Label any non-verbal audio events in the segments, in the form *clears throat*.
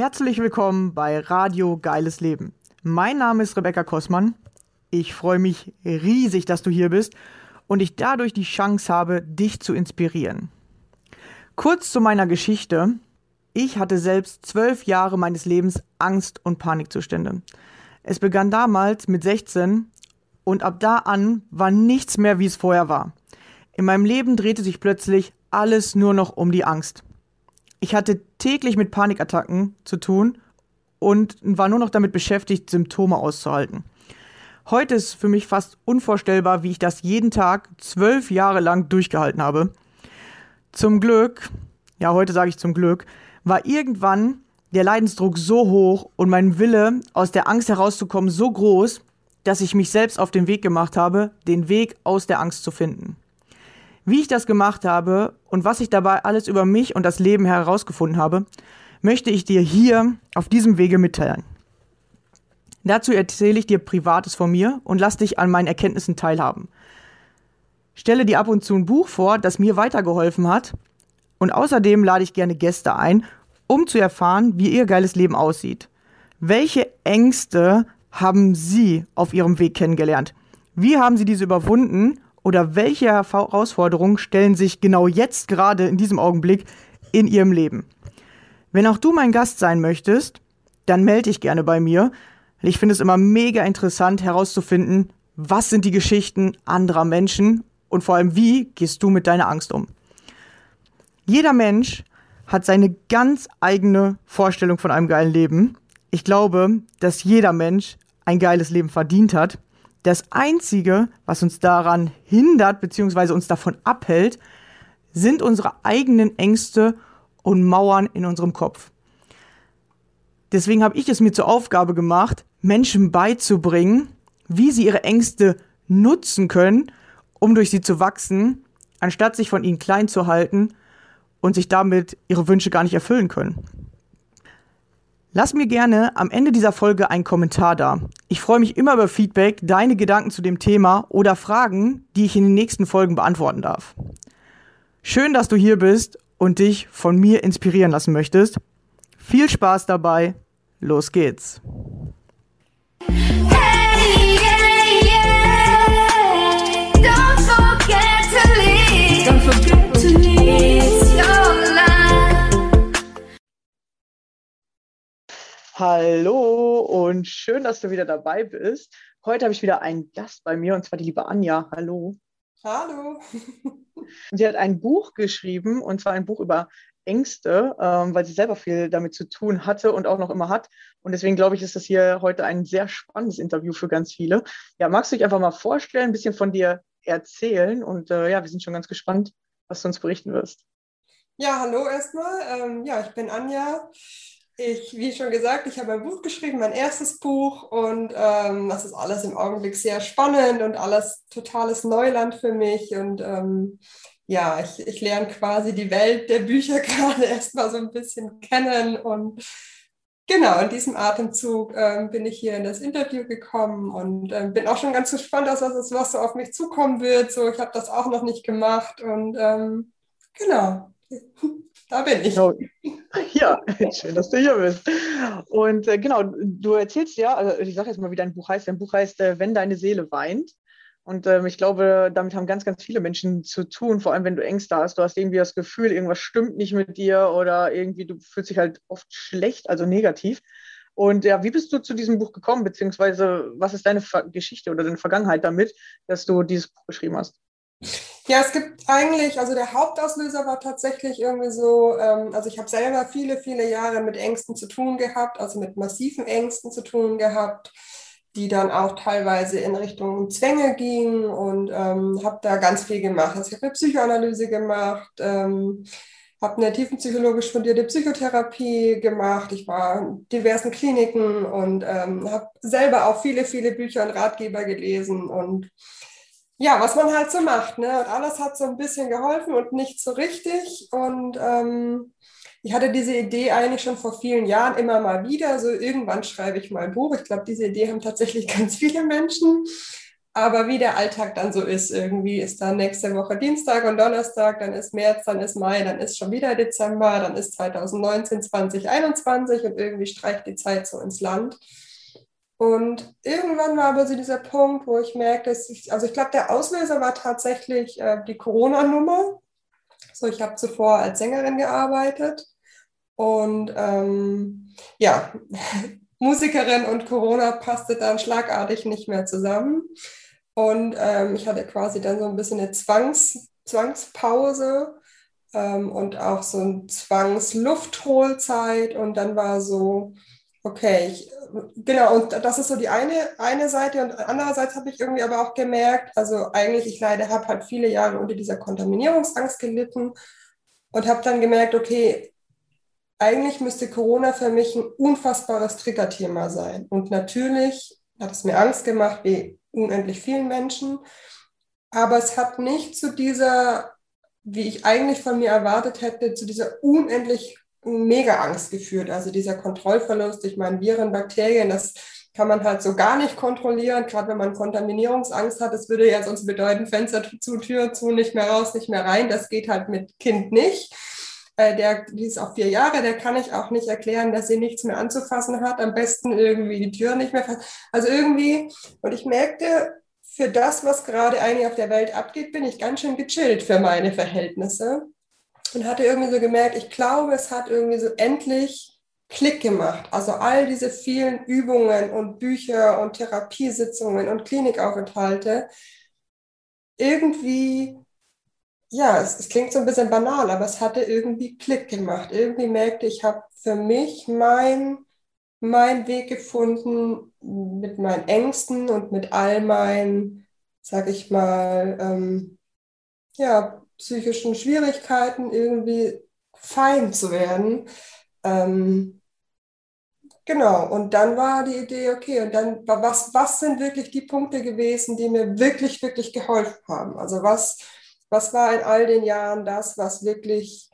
Herzlich willkommen bei Radio Geiles Leben. Mein Name ist Rebecca Kossmann. Ich freue mich riesig, dass du hier bist und ich dadurch die Chance habe, dich zu inspirieren. Kurz zu meiner Geschichte. Ich hatte selbst zwölf Jahre meines Lebens Angst- und Panikzustände. Es begann damals mit 16 und ab da an war nichts mehr, wie es vorher war. In meinem Leben drehte sich plötzlich alles nur noch um die Angst. Ich hatte täglich mit Panikattacken zu tun und war nur noch damit beschäftigt, Symptome auszuhalten. Heute ist für mich fast unvorstellbar, wie ich das jeden Tag zwölf Jahre lang durchgehalten habe. Zum Glück, ja, heute sage ich zum Glück, war irgendwann der Leidensdruck so hoch und mein Wille, aus der Angst herauszukommen, so groß, dass ich mich selbst auf den Weg gemacht habe, den Weg aus der Angst zu finden. Wie ich das gemacht habe und was ich dabei alles über mich und das Leben herausgefunden habe, möchte ich dir hier auf diesem Wege mitteilen. Dazu erzähle ich dir Privates von mir und lass dich an meinen Erkenntnissen teilhaben. Stelle dir ab und zu ein Buch vor, das mir weitergeholfen hat und außerdem lade ich gerne Gäste ein, um zu erfahren, wie ihr geiles Leben aussieht. Welche Ängste haben Sie auf Ihrem Weg kennengelernt? Wie haben Sie diese überwunden oder welche Herausforderungen stellen sich genau jetzt gerade in diesem Augenblick in Ihrem Leben? Wenn auch du mein Gast sein möchtest, dann melde dich gerne bei mir. Ich finde es immer mega interessant herauszufinden, was sind die Geschichten anderer Menschen und vor allem, wie gehst du mit deiner Angst um? Jeder Mensch hat seine ganz eigene Vorstellung von einem geilen Leben. Ich glaube, dass jeder Mensch ein geiles Leben verdient hat. Das Einzige, was uns daran hindert bzw. uns davon abhält, sind unsere eigenen Ängste und Mauern in unserem Kopf. Deswegen habe ich es mir zur Aufgabe gemacht, Menschen beizubringen, wie sie ihre Ängste nutzen können, um durch sie zu wachsen, anstatt sich von ihnen klein zu halten und sich damit ihre Wünsche gar nicht erfüllen können. Lass mir gerne am Ende dieser Folge einen Kommentar da. Ich freue mich immer über Feedback, deine Gedanken zu dem Thema oder Fragen, die ich in den nächsten Folgen beantworten darf. Schön, dass du hier bist und dich von mir inspirieren lassen möchtest. Viel Spaß dabei. Los geht's. Hey, Hallo und schön, dass du wieder dabei bist. Heute habe ich wieder einen Gast bei mir und zwar die liebe Anja. Hallo. Hallo. *laughs* Sie hat ein Buch geschrieben und zwar ein Buch über Ängste, ähm, weil sie selber viel damit zu tun hatte und auch noch immer hat. Und deswegen glaube ich, ist das hier heute ein sehr spannendes Interview für ganz viele. Ja, magst du dich einfach mal vorstellen, ein bisschen von dir erzählen? Und äh, ja, wir sind schon ganz gespannt, was du uns berichten wirst. Ja, hallo erstmal. Ähm, ja, ich bin Anja. Ich, wie schon gesagt, ich habe ein Buch geschrieben, mein erstes Buch und ähm, das ist alles im Augenblick sehr spannend und alles totales Neuland für mich und ähm, ja, ich, ich lerne quasi die Welt der Bücher *laughs* gerade erstmal so ein bisschen kennen und genau in diesem Atemzug ähm, bin ich hier in das Interview gekommen und ähm, bin auch schon ganz gespannt, dass das was so auf mich zukommen wird. So, ich habe das auch noch nicht gemacht und ähm, genau. Da bin ich. Genau. Ja, *laughs* schön, dass du hier bist. Und äh, genau, du erzählst ja, also ich sage jetzt mal, wie dein Buch heißt. Dein Buch heißt äh, Wenn deine Seele weint. Und ähm, ich glaube, damit haben ganz, ganz viele Menschen zu tun, vor allem wenn du Ängste hast. Du hast irgendwie das Gefühl, irgendwas stimmt nicht mit dir oder irgendwie du fühlst dich halt oft schlecht, also negativ. Und ja, wie bist du zu diesem Buch gekommen, beziehungsweise was ist deine Geschichte oder deine Vergangenheit damit, dass du dieses Buch geschrieben hast? Ja, es gibt eigentlich, also der Hauptauslöser war tatsächlich irgendwie so, ähm, also ich habe selber viele, viele Jahre mit Ängsten zu tun gehabt, also mit massiven Ängsten zu tun gehabt, die dann auch teilweise in Richtung Zwänge gingen und ähm, habe da ganz viel gemacht. Also ich habe eine Psychoanalyse gemacht, ähm, habe eine tiefenpsychologisch fundierte Psychotherapie gemacht. Ich war in diversen Kliniken und ähm, habe selber auch viele, viele Bücher und Ratgeber gelesen und ja, was man halt so macht. Ne? Und alles hat so ein bisschen geholfen und nicht so richtig. Und ähm, ich hatte diese Idee eigentlich schon vor vielen Jahren immer mal wieder. So irgendwann schreibe ich mal ein Buch. Ich glaube, diese Idee haben tatsächlich *laughs* ganz viele Menschen. Aber wie der Alltag dann so ist, irgendwie ist dann nächste Woche Dienstag und Donnerstag, dann ist März, dann ist Mai, dann ist schon wieder Dezember, dann ist 2019, 2021 und irgendwie streicht die Zeit so ins Land. Und irgendwann war aber so dieser Punkt, wo ich merkte, dass ich, also ich glaube, der Auslöser war tatsächlich äh, die Corona-Nummer. So, ich habe zuvor als Sängerin gearbeitet und ähm, ja, *laughs* Musikerin und Corona passte dann schlagartig nicht mehr zusammen. Und ähm, ich hatte quasi dann so ein bisschen eine Zwangs, Zwangspause ähm, und auch so eine Zwangsluftholzeit. Und dann war so, okay, ich, genau, und das ist so die eine, eine Seite. Und andererseits habe ich irgendwie aber auch gemerkt, also eigentlich, ich leider habe halt viele Jahre unter dieser Kontaminierungsangst gelitten und habe dann gemerkt, okay, eigentlich müsste Corona für mich ein unfassbares Triggerthema sein. Und natürlich hat es mir Angst gemacht, wie unendlich vielen Menschen. Aber es hat nicht zu dieser, wie ich eigentlich von mir erwartet hätte, zu dieser unendlich mega Angst geführt. Also dieser Kontrollverlust, ich meine, Viren, Bakterien, das kann man halt so gar nicht kontrollieren, gerade wenn man Kontaminierungsangst hat. Das würde ja sonst bedeuten, Fenster zu, Tür zu, nicht mehr raus, nicht mehr rein. Das geht halt mit Kind nicht. Äh, der, die ist auch vier Jahre, der kann ich auch nicht erklären, dass sie nichts mehr anzufassen hat. Am besten irgendwie die Tür nicht mehr fassen. Also irgendwie, und ich merkte, für das, was gerade eigentlich auf der Welt abgeht, bin ich ganz schön gechillt für meine Verhältnisse. Und hatte irgendwie so gemerkt, ich glaube, es hat irgendwie so endlich Klick gemacht. Also all diese vielen Übungen und Bücher und Therapiesitzungen und Klinikaufenthalte. Irgendwie ja, es, es, klingt so ein bisschen banal, aber es hatte irgendwie Klick gemacht. Irgendwie merkte ich, habe für mich mein, mein Weg gefunden mit meinen Ängsten und mit all meinen, sag ich mal, ähm, ja, psychischen Schwierigkeiten irgendwie fein zu werden. Ähm, genau, und dann war die Idee, okay, und dann, was, was sind wirklich die Punkte gewesen, die mir wirklich, wirklich geholfen haben? Also was was war in all den Jahren das, was wirklich,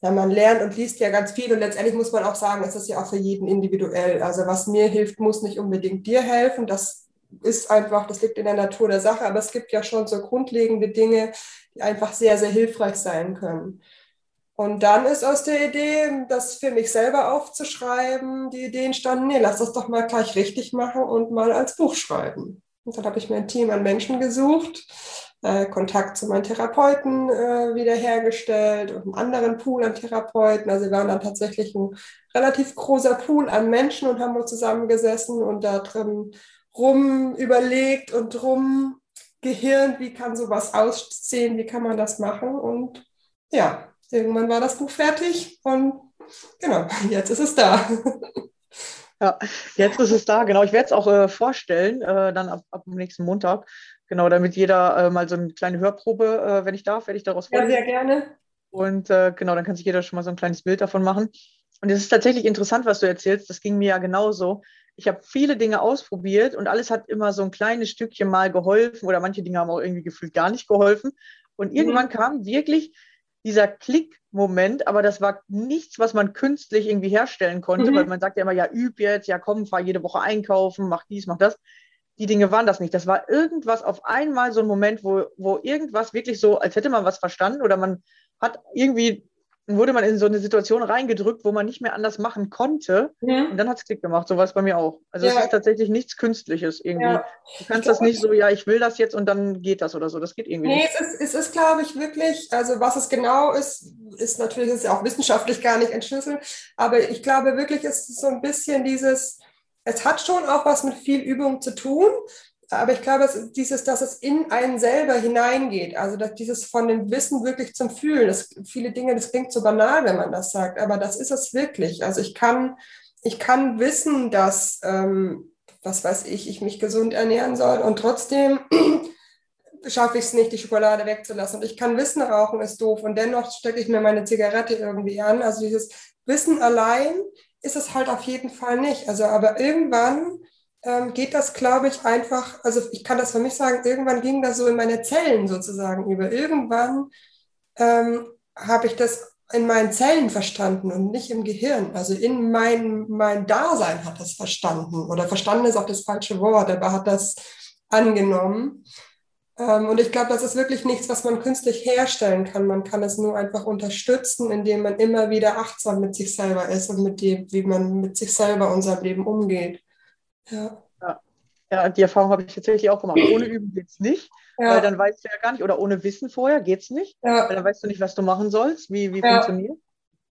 ja, man lernt und liest ja ganz viel und letztendlich muss man auch sagen, es ist ja auch für jeden individuell. Also was mir hilft, muss nicht unbedingt dir helfen. Das ist einfach, das liegt in der Natur der Sache, aber es gibt ja schon so grundlegende Dinge, die einfach sehr, sehr hilfreich sein können. Und dann ist aus der Idee, das für mich selber aufzuschreiben, die Idee entstanden, nee, lass das doch mal gleich richtig machen und mal als Buch schreiben. Und dann habe ich mir ein Team an Menschen gesucht, äh, Kontakt zu meinen Therapeuten äh, wiederhergestellt und einen anderen Pool an Therapeuten. Also wir waren dann tatsächlich ein relativ großer Pool an Menschen und haben uns zusammengesessen und da drin rum überlegt und rum gehirnt, wie kann sowas aussehen, wie kann man das machen. Und ja, irgendwann war das Buch fertig und genau, *laughs* jetzt ist es da. *laughs* Ja, jetzt ist es da, genau. Ich werde es auch äh, vorstellen, äh, dann ab, ab nächsten Montag. Genau, damit jeder äh, mal so eine kleine Hörprobe, äh, wenn ich darf, werde ich daraus vorlesen. Ja, sehr gerne. Und äh, genau, dann kann sich jeder schon mal so ein kleines Bild davon machen. Und es ist tatsächlich interessant, was du erzählst. Das ging mir ja genauso. Ich habe viele Dinge ausprobiert und alles hat immer so ein kleines Stückchen mal geholfen oder manche Dinge haben auch irgendwie gefühlt gar nicht geholfen. Und irgendwann mhm. kam wirklich dieser Klick-Moment, aber das war nichts, was man künstlich irgendwie herstellen konnte, mhm. weil man sagt ja immer, ja, üb jetzt, ja, komm, fahr jede Woche einkaufen, mach dies, mach das die Dinge waren das nicht. Das war irgendwas auf einmal so ein Moment, wo, wo irgendwas wirklich so, als hätte man was verstanden oder man hat irgendwie, wurde man in so eine Situation reingedrückt, wo man nicht mehr anders machen konnte. Ja. Und dann hat es Klick gemacht. So war es bei mir auch. Also ja. es ist tatsächlich nichts Künstliches irgendwie. Ja. Du kannst das nicht so, ja, ich will das jetzt und dann geht das oder so. Das geht irgendwie nee, nicht. Nee, es ist, es ist glaube ich, wirklich, also was es genau ist, ist natürlich ist ja auch wissenschaftlich gar nicht entschlüsselt. Aber ich glaube wirklich, es ist so ein bisschen dieses, es hat schon auch was mit viel Übung zu tun, aber ich glaube, es dieses, dass es in einen selber hineingeht, also dass dieses von dem Wissen wirklich zum Fühlen, das, viele Dinge, das klingt so banal, wenn man das sagt, aber das ist es wirklich. Also ich kann, ich kann wissen, dass, ähm, was weiß ich, ich mich gesund ernähren soll und trotzdem *clears throat* schaffe ich es nicht, die Schokolade wegzulassen. Und ich kann wissen, Rauchen ist doof und dennoch stecke ich mir meine Zigarette irgendwie an. Also dieses Wissen allein ist es halt auf jeden Fall nicht. Also, aber irgendwann ähm, geht das, glaube ich, einfach, also ich kann das für mich sagen, irgendwann ging das so in meine Zellen sozusagen über. Irgendwann ähm, habe ich das in meinen Zellen verstanden und nicht im Gehirn. Also in mein, mein Dasein hat das verstanden. Oder verstanden ist auch das falsche Wort, aber hat das angenommen. Ähm, und ich glaube, das ist wirklich nichts, was man künstlich herstellen kann. Man kann es nur einfach unterstützen, indem man immer wieder achtsam mit sich selber ist und mit dem, wie man mit sich selber unser Leben umgeht. Ja. ja. ja die Erfahrung habe ich tatsächlich auch gemacht. Ohne Üben geht es nicht, ja. weil dann weißt du ja gar nicht, oder ohne Wissen vorher geht es nicht, weil dann weißt du nicht, was du machen sollst, wie, wie funktioniert.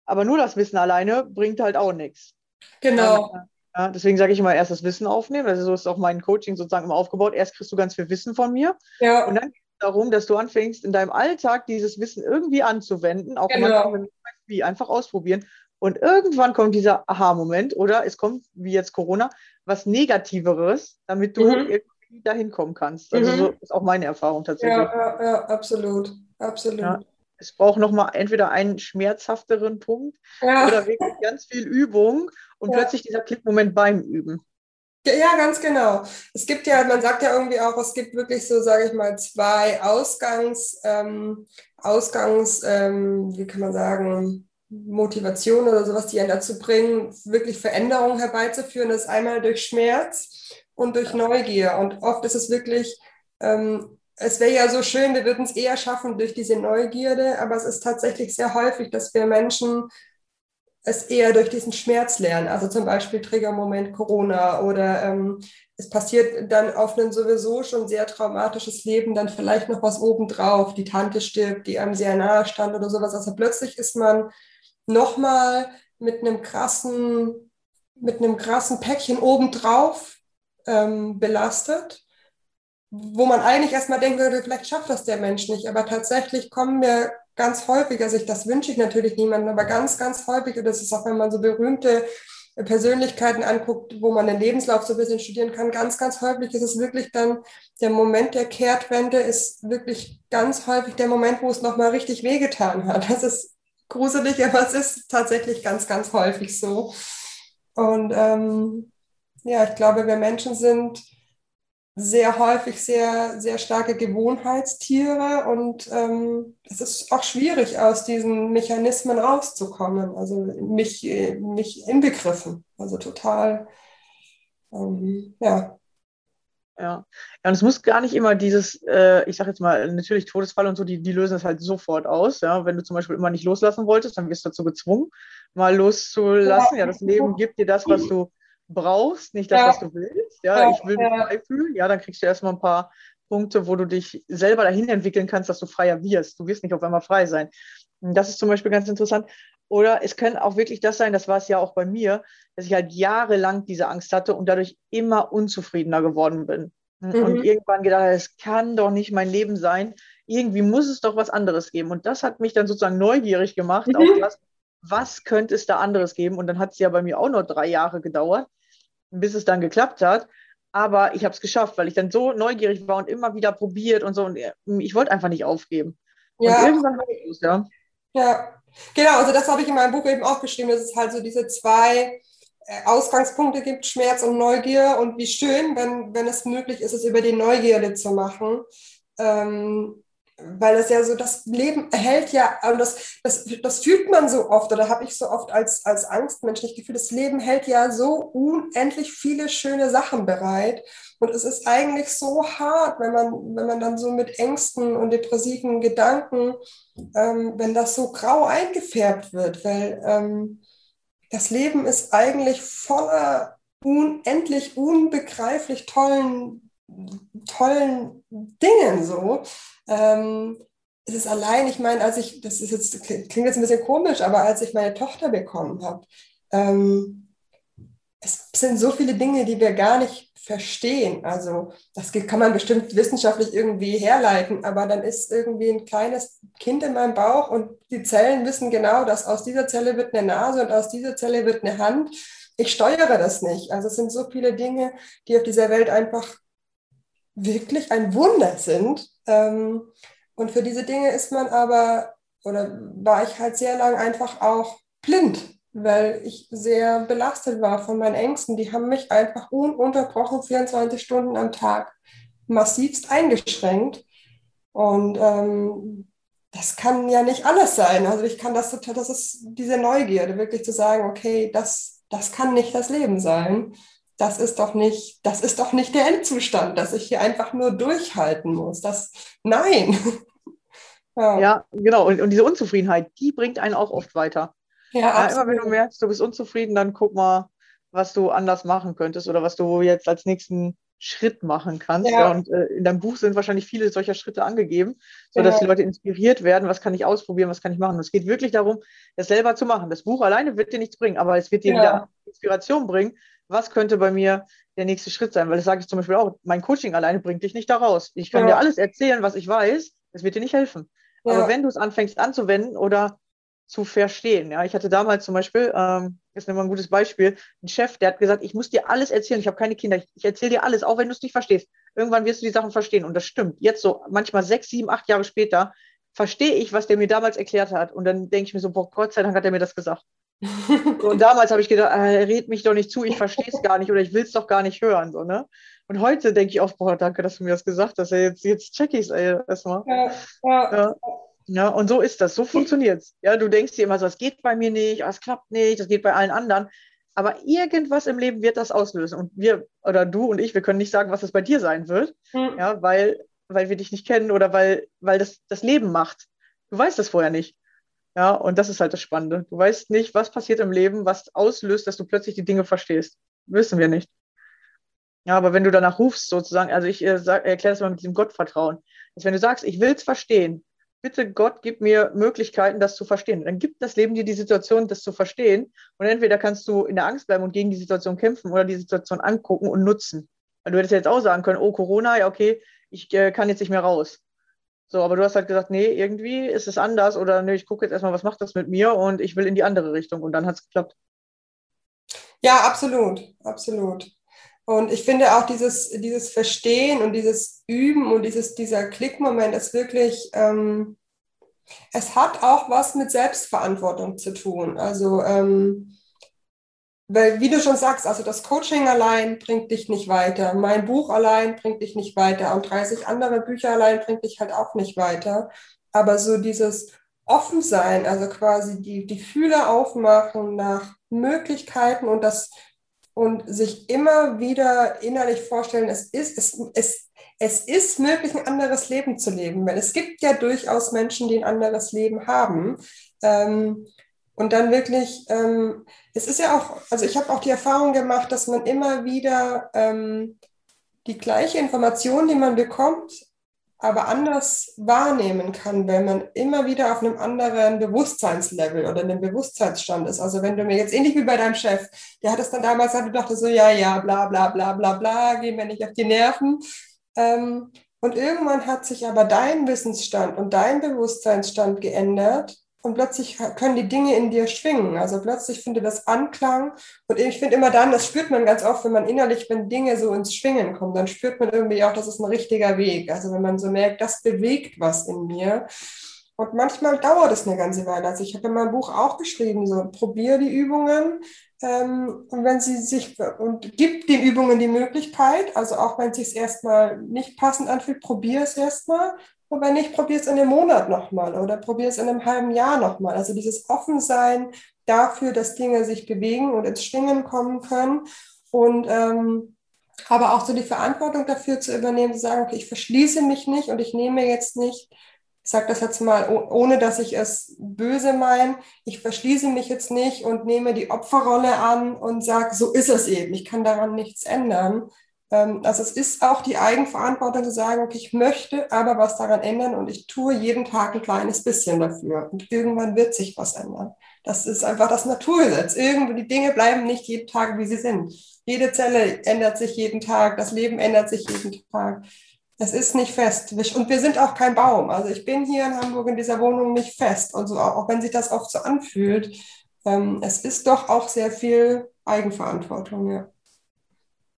Aber nur das Wissen alleine bringt halt auch nichts. Genau. Ja, deswegen sage ich immer, erst das Wissen aufnehmen. Also so ist auch mein Coaching sozusagen immer aufgebaut. Erst kriegst du ganz viel Wissen von mir. Ja. Und dann geht es darum, dass du anfängst, in deinem Alltag dieses Wissen irgendwie anzuwenden. Auch genau. wenn du weißt, wie, einfach ausprobieren. Und irgendwann kommt dieser Aha-Moment oder es kommt, wie jetzt Corona, was Negativeres, damit du mhm. irgendwie dahin kommen kannst. Also mhm. so ist auch meine Erfahrung tatsächlich. Ja, ja, ja absolut. Absolut. Ja es braucht nochmal entweder einen schmerzhafteren Punkt ja. oder wirklich ganz viel Übung und plötzlich dieser Klickmoment beim Üben. Ja, ganz genau. Es gibt ja, man sagt ja irgendwie auch, es gibt wirklich so, sage ich mal, zwei Ausgangs, ähm, Ausgangs, ähm, wie kann man sagen, Motivation oder sowas, die einen dazu bringen, wirklich Veränderungen herbeizuführen. Ist einmal durch Schmerz und durch Neugier. Und oft ist es wirklich ähm, es wäre ja so schön, wir würden es eher schaffen durch diese Neugierde, aber es ist tatsächlich sehr häufig, dass wir Menschen es eher durch diesen Schmerz lernen. Also zum Beispiel Triggermoment Corona oder ähm, es passiert dann auf ein sowieso schon sehr traumatisches Leben dann vielleicht noch was obendrauf. Die Tante stirbt, die einem sehr nahe stand oder sowas. Also plötzlich ist man nochmal mit einem krassen, mit einem krassen Päckchen obendrauf ähm, belastet wo man eigentlich erstmal denken würde, vielleicht schafft das der Mensch nicht. Aber tatsächlich kommen wir ganz häufig, also ich, das wünsche ich natürlich niemandem, aber ganz, ganz häufig, und das ist auch, wenn man so berühmte Persönlichkeiten anguckt, wo man den Lebenslauf so ein bisschen studieren kann, ganz, ganz häufig ist es wirklich dann der Moment der Kehrtwende, ist wirklich ganz häufig der Moment, wo es nochmal richtig wehgetan hat. Das ist gruselig, *laughs* aber es ist tatsächlich ganz, ganz häufig so. Und ähm, ja, ich glaube, wir Menschen sind sehr häufig sehr, sehr starke Gewohnheitstiere und ähm, es ist auch schwierig, aus diesen Mechanismen rauszukommen. Also mich, mich inbegriffen. Also total, ähm, ja. Ja. ja, und es muss gar nicht immer dieses, äh, ich sage jetzt mal, natürlich Todesfall und so, die, die lösen es halt sofort aus. Ja? Wenn du zum Beispiel immer nicht loslassen wolltest, dann wirst du dazu gezwungen, mal loszulassen. Ja, das Leben gibt dir das, was du brauchst, nicht das, ja. was du willst. Ja, ja ich will mich frei fühlen. Ja, dann kriegst du erstmal ein paar Punkte, wo du dich selber dahin entwickeln kannst, dass du freier wirst. Du wirst nicht auf einmal frei sein. Das ist zum Beispiel ganz interessant. Oder es kann auch wirklich das sein, das war es ja auch bei mir, dass ich halt jahrelang diese Angst hatte und dadurch immer unzufriedener geworden bin. Mhm. Und irgendwann gedacht, es kann doch nicht mein Leben sein. Irgendwie muss es doch was anderes geben. Und das hat mich dann sozusagen neugierig gemacht mhm. auf das, was könnte es da anderes geben. Und dann hat es ja bei mir auch noch drei Jahre gedauert, bis es dann geklappt hat. Aber ich habe es geschafft, weil ich dann so neugierig war und immer wieder probiert und so. Und äh, ich wollte einfach nicht aufgeben. Ja. Und irgendwann habe ich es, ja. Ja, genau. Also das habe ich in meinem Buch eben auch geschrieben, dass es halt so diese zwei äh, Ausgangspunkte gibt, Schmerz und Neugier. Und wie schön, wenn, wenn es möglich ist, es über die Neugierde zu machen. Ähm, weil es ja so, das Leben erhält ja, das, das, das fühlt man so oft, oder habe ich so oft als, als Angstmensch nicht gefühlt, das Leben hält ja so unendlich viele schöne Sachen bereit. Und es ist eigentlich so hart, wenn man, wenn man dann so mit Ängsten und depressiven Gedanken, ähm, wenn das so grau eingefärbt wird, weil ähm, das Leben ist eigentlich voller unendlich, unbegreiflich tollen, tollen Dingen so. Ähm, es ist allein, ich meine, als ich, das ist jetzt, klingt jetzt ein bisschen komisch, aber als ich meine Tochter bekommen habe, ähm, es sind so viele Dinge, die wir gar nicht verstehen. Also das kann man bestimmt wissenschaftlich irgendwie herleiten, aber dann ist irgendwie ein kleines Kind in meinem Bauch und die Zellen wissen genau, dass aus dieser Zelle wird eine Nase und aus dieser Zelle wird eine Hand. Ich steuere das nicht. Also es sind so viele Dinge, die auf dieser Welt einfach wirklich ein Wunder sind. Ähm, und für diese Dinge ist man aber, oder war ich halt sehr lang einfach auch blind, weil ich sehr belastet war von meinen Ängsten. Die haben mich einfach ununterbrochen 24 Stunden am Tag massivst eingeschränkt. Und ähm, das kann ja nicht alles sein. Also ich kann das das ist diese Neugierde, wirklich zu sagen, okay, das, das kann nicht das Leben sein. Das ist doch nicht, das ist doch nicht der Endzustand, dass ich hier einfach nur durchhalten muss. Das, nein. *laughs* ja. ja. genau. Und, und, diese Unzufriedenheit, die bringt einen auch oft weiter. Ja, ja immer wenn du merkst, du bist unzufrieden, dann guck mal, was du anders machen könntest oder was du jetzt als nächsten Schritt machen kannst. Ja. Und äh, in deinem Buch sind wahrscheinlich viele solcher Schritte angegeben, sodass ja. die Leute inspiriert werden, was kann ich ausprobieren, was kann ich machen. Und es geht wirklich darum, das selber zu machen. Das Buch alleine wird dir nichts bringen, aber es wird dir ja. wieder Inspiration bringen, was könnte bei mir der nächste Schritt sein. Weil das sage ich zum Beispiel auch, mein Coaching alleine bringt dich nicht da raus. Ich kann dir alles erzählen, was ich weiß, es wird dir nicht helfen. Aber wenn du es anfängst anzuwenden oder zu verstehen. Ja, ich hatte damals zum Beispiel, ähm, das ist immer ein gutes Beispiel, einen Chef, der hat gesagt, ich muss dir alles erzählen, ich habe keine Kinder, ich, ich erzähle dir alles, auch wenn du es nicht verstehst. Irgendwann wirst du die Sachen verstehen und das stimmt. Jetzt so, manchmal sechs, sieben, acht Jahre später, verstehe ich, was der mir damals erklärt hat und dann denke ich mir so, boah, Gott sei Dank hat er mir das gesagt. Und damals habe ich gedacht, äh, er redet mich doch nicht zu, ich verstehe es gar nicht oder ich will es doch gar nicht hören. So, ne? Und heute denke ich oft, boah, danke, dass du mir das gesagt hast. Jetzt, jetzt check ich es erstmal. Ja, ja. ja. Ja, und so ist das, so funktioniert es. Ja, du denkst dir immer so, es geht bei mir nicht, es klappt nicht, das geht bei allen anderen. Aber irgendwas im Leben wird das auslösen. Und wir, oder du und ich, wir können nicht sagen, was es bei dir sein wird, mhm. ja, weil, weil wir dich nicht kennen oder weil, weil das das Leben macht. Du weißt das vorher nicht. Ja, und das ist halt das Spannende. Du weißt nicht, was passiert im Leben, was auslöst, dass du plötzlich die Dinge verstehst. Wissen wir nicht. Ja, aber wenn du danach rufst, sozusagen, also ich äh, erkläre das mal mit diesem Gottvertrauen, dass wenn du sagst, ich will es verstehen, bitte Gott, gib mir Möglichkeiten, das zu verstehen. Dann gibt das Leben dir die Situation, das zu verstehen. Und entweder kannst du in der Angst bleiben und gegen die Situation kämpfen oder die Situation angucken und nutzen. Weil du hättest jetzt auch sagen können, oh, Corona, ja, okay, ich äh, kann jetzt nicht mehr raus. So, aber du hast halt gesagt, nee, irgendwie ist es anders oder nee, ich gucke jetzt erstmal, was macht das mit mir und ich will in die andere Richtung und dann hat es geklappt. Ja, absolut, absolut. Und ich finde auch dieses, dieses Verstehen und dieses Üben und dieses, dieser Klickmoment ist wirklich, ähm, es hat auch was mit Selbstverantwortung zu tun. Also, ähm, weil, wie du schon sagst, also das Coaching allein bringt dich nicht weiter. Mein Buch allein bringt dich nicht weiter. Und 30 andere Bücher allein bringt dich halt auch nicht weiter. Aber so dieses Offensein, also quasi die, die Fühler aufmachen nach Möglichkeiten und das und sich immer wieder innerlich vorstellen, es ist, es, es, es ist möglich, ein anderes Leben zu leben, weil es gibt ja durchaus Menschen, die ein anderes Leben haben. Ähm, und dann wirklich, ähm, es ist ja auch, also ich habe auch die Erfahrung gemacht, dass man immer wieder ähm, die gleiche Information, die man bekommt, aber anders wahrnehmen kann, wenn man immer wieder auf einem anderen Bewusstseinslevel oder einem Bewusstseinsstand ist. Also wenn du mir jetzt ähnlich wie bei deinem Chef, der hat es dann damals gesagt, du dachtest so, ja, ja, bla, bla, bla, bla, bla, gehen wir nicht auf die Nerven. Ähm, und irgendwann hat sich aber dein Wissensstand und dein Bewusstseinsstand geändert und plötzlich können die Dinge in dir schwingen. Also plötzlich findet das Anklang. Und ich finde immer dann, das spürt man ganz oft, wenn man innerlich, wenn Dinge so ins Schwingen kommen, dann spürt man irgendwie auch, das ist ein richtiger Weg. Also wenn man so merkt, das bewegt was in mir. Und manchmal dauert es eine ganze Weile. Also ich habe in meinem Buch auch geschrieben, so probiere die Übungen. Ähm, und wenn sie sich und gibt den Übungen die Möglichkeit, also auch wenn es sich erstmal nicht passend anfühlt, probiere es erstmal und wenn nicht, probier es in einem Monat nochmal oder probier es in einem halben Jahr nochmal. Also dieses Offensein dafür, dass Dinge sich bewegen und ins Schwingen kommen können. Und ähm, aber auch so die Verantwortung dafür zu übernehmen, zu sagen, okay, ich verschließe mich nicht und ich nehme jetzt nicht, ich sage das jetzt mal, ohne dass ich es böse meine, ich verschließe mich jetzt nicht und nehme die Opferrolle an und sage, so ist es eben, ich kann daran nichts ändern, also es ist auch die Eigenverantwortung zu sagen, okay, ich möchte aber was daran ändern und ich tue jeden Tag ein kleines bisschen dafür. Und irgendwann wird sich was ändern. Das ist einfach das Naturgesetz. Irgendwie die Dinge bleiben nicht jeden Tag, wie sie sind. Jede Zelle ändert sich jeden Tag, das Leben ändert sich jeden Tag. Es ist nicht fest. Und wir sind auch kein Baum. Also ich bin hier in Hamburg in dieser Wohnung nicht fest. Also auch wenn sich das oft so anfühlt, ähm, es ist doch auch sehr viel Eigenverantwortung, ja.